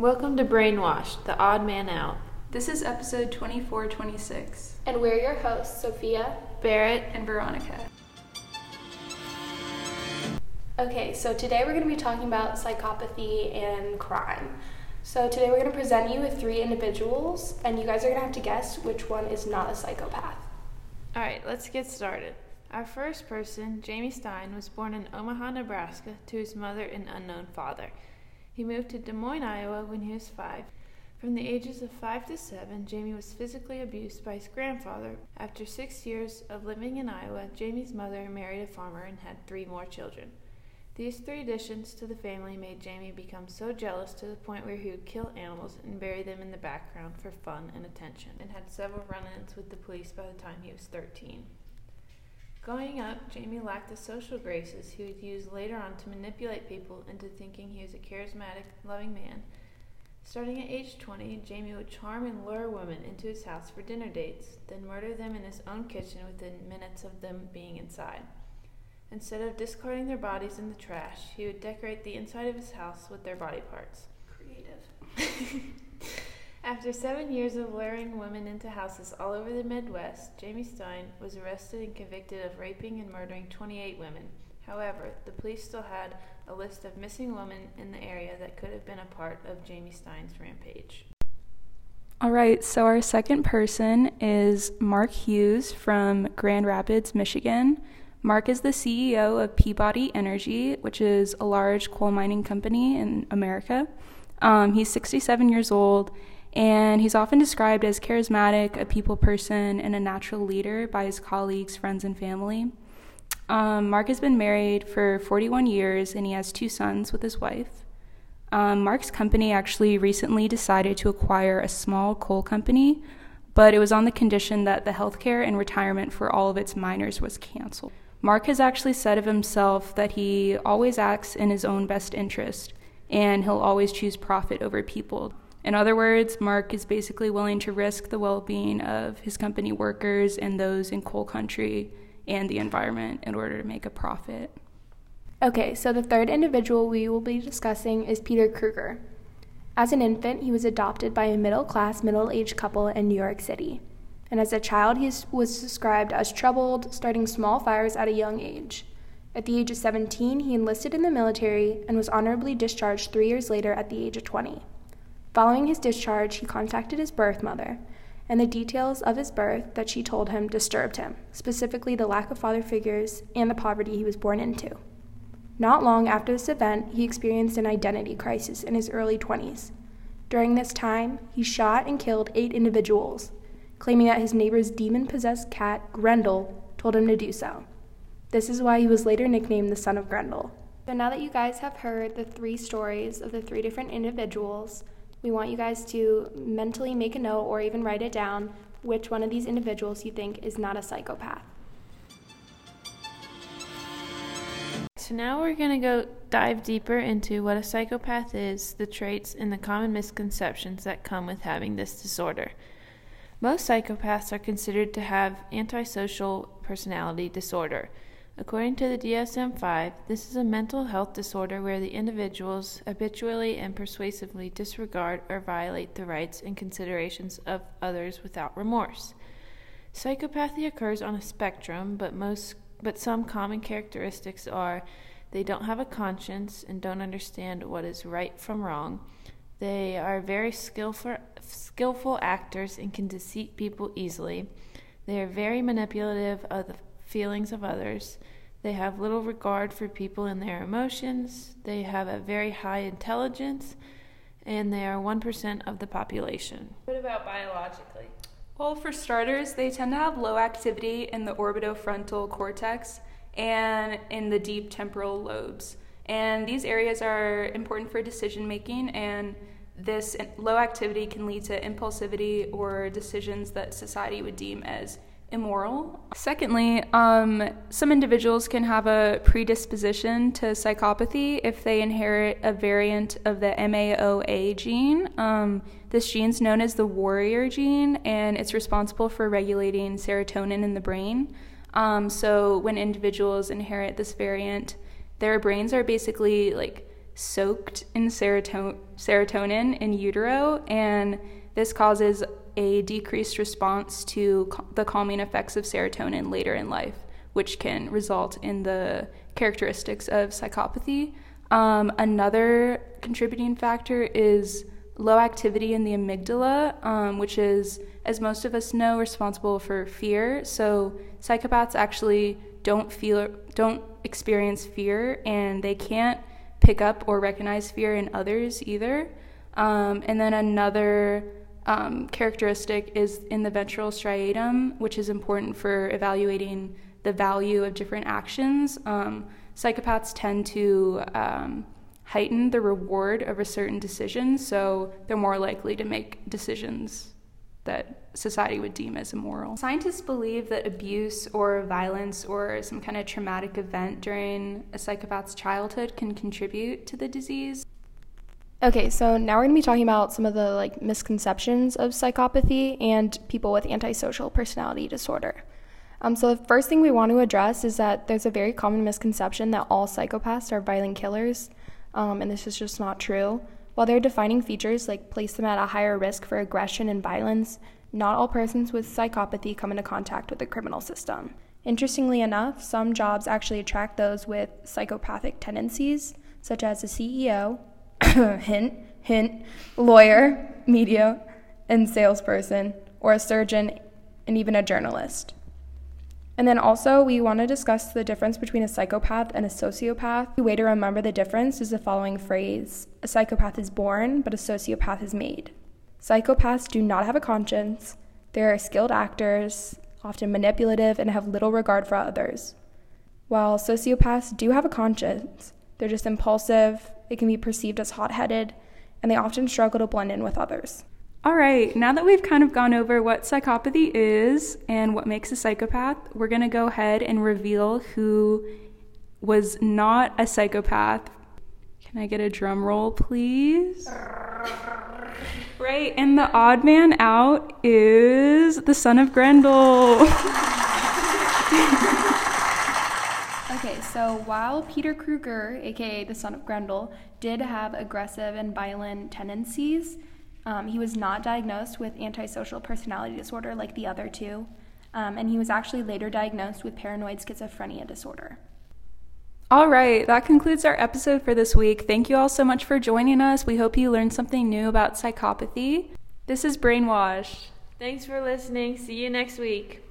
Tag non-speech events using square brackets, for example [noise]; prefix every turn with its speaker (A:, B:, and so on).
A: Welcome to Brainwashed, the odd man out.
B: This is episode 2426.
C: And we're your hosts, Sophia,
A: Barrett,
B: and Veronica.
C: Okay, so today we're going to be talking about psychopathy and crime. So today we're going to present you with three individuals, and you guys are going to have to guess which one is not a psychopath.
A: All right, let's get started. Our first person, Jamie Stein, was born in Omaha, Nebraska, to his mother and unknown father. He moved to Des Moines, Iowa when he was five. From the ages of five to seven, Jamie was physically abused by his grandfather. After six years of living in Iowa, Jamie's mother married a farmer and had three more children. These three additions to the family made Jamie become so jealous to the point where he would kill animals and bury them in the background for fun and attention, and had several run ins with the police by the time he was 13. Growing up, Jamie lacked the social graces he would use later on to manipulate people into thinking he was a charismatic, loving man. Starting at age 20, Jamie would charm and lure women into his house for dinner dates, then murder them in his own kitchen within minutes of them being inside. Instead of discarding their bodies in the trash, he would decorate the inside of his house with their body parts.
C: Creative. [laughs]
A: After seven years of luring women into houses all over the Midwest, Jamie Stein was arrested and convicted of raping and murdering 28 women. However, the police still had a list of missing women in the area that could have been a part of Jamie Stein's rampage.
D: All right, so our second person is Mark Hughes from Grand Rapids, Michigan. Mark is the CEO of Peabody Energy, which is a large coal mining company in America. Um, he's 67 years old and he's often described as charismatic, a people person, and a natural leader by his colleagues, friends, and family. Um, Mark has been married for 41 years and he has two sons with his wife. Um, Mark's company actually recently decided to acquire a small coal company, but it was on the condition that the healthcare and retirement for all of its miners was canceled. Mark has actually said of himself that he always acts in his own best interest and he'll always choose profit over people. In other words, Mark is basically willing to risk the well being of his company workers and those in coal country and the environment in order to make a profit.
C: Okay, so the third individual we will be discussing is Peter Kruger. As an infant, he was adopted by a middle class, middle aged couple in New York City. And as a child, he was described as troubled, starting small fires at a young age. At the age of 17, he enlisted in the military and was honorably discharged three years later at the age of 20. Following his discharge, he contacted his birth mother, and the details of his birth that she told him disturbed him, specifically the lack of father figures and the poverty he was born into. Not long after this event, he experienced an identity crisis in his early 20s. During this time, he shot and killed eight individuals, claiming that his neighbor's demon possessed cat, Grendel, told him to do so. This is why he was later nicknamed the Son of Grendel. So now that you guys have heard the three stories of the three different individuals, we want you guys to mentally make a note or even write it down which one of these individuals you think is not a psychopath.
A: So now we're going to go dive deeper into what a psychopath is, the traits, and the common misconceptions that come with having this disorder. Most psychopaths are considered to have antisocial personality disorder. According to the DSM 5, this is a mental health disorder where the individuals habitually and persuasively disregard or violate the rights and considerations of others without remorse. Psychopathy occurs on a spectrum, but most but some common characteristics are they don't have a conscience and don't understand what is right from wrong. They are very skillful skillful actors and can deceive people easily. They are very manipulative of feelings of others. They have little regard for people and their emotions. They have a very high intelligence, and they are 1% of the population. What about biologically?
D: Well, for starters, they tend to have low activity in the orbitofrontal cortex and in the deep temporal lobes. And these areas are important for decision making, and this low activity can lead to impulsivity or decisions that society would deem as immoral. Secondly, um, some individuals can have a predisposition to psychopathy if they inherit a variant of the MAOA gene. Um, this gene is known as the warrior gene, and it's responsible for regulating serotonin in the brain. Um, so when individuals inherit this variant, their brains are basically like soaked in seroton- serotonin in utero, and this causes a decreased response to the calming effects of serotonin later in life, which can result in the characteristics of psychopathy. Um, another contributing factor is low activity in the amygdala, um, which is, as most of us know, responsible for fear. So psychopaths actually don't feel, don't experience fear, and they can't pick up or recognize fear in others either. Um, and then another um, characteristic is in the ventral striatum, which is important for evaluating the value of different actions. Um, psychopaths tend to um, heighten the reward of a certain decision, so they're more likely to make decisions that society would deem as immoral. Scientists believe that abuse or violence or some kind of traumatic event during a psychopath's childhood can contribute to the disease.
C: Okay, so now we're going to be talking about some of the like misconceptions of psychopathy and people with antisocial personality disorder. Um, so the first thing we want to address is that there's a very common misconception that all psychopaths are violent killers, um, and this is just not true. While their defining features like place them at a higher risk for aggression and violence, not all persons with psychopathy come into contact with the criminal system. Interestingly enough, some jobs actually attract those with psychopathic tendencies, such as a CEO, [coughs] hint, hint, lawyer, media, and salesperson, or a surgeon, and even a journalist. And then also, we want to discuss the difference between a psychopath and a sociopath. The way to remember the difference is the following phrase A psychopath is born, but a sociopath is made. Psychopaths do not have a conscience, they are skilled actors, often manipulative, and have little regard for others. While sociopaths do have a conscience, they're just impulsive, they can be perceived as hot headed, and they often struggle to blend in with others.
D: All right, now that we've kind of gone over what psychopathy is and what makes a psychopath, we're going to go ahead and reveal who was not a psychopath. Can I get a drum roll, please? Right, and the odd man out is the son of Grendel. [laughs]
C: okay, so while Peter Kruger, aka the son of Grendel, did have aggressive and violent tendencies, um, he was not diagnosed with antisocial personality disorder like the other two, um, and he was actually later diagnosed with paranoid schizophrenia disorder.
D: All right, that concludes our episode for this week. Thank you all so much for joining us. We hope you learned something new about psychopathy. This is Brainwash.
A: Thanks for listening. See you next week.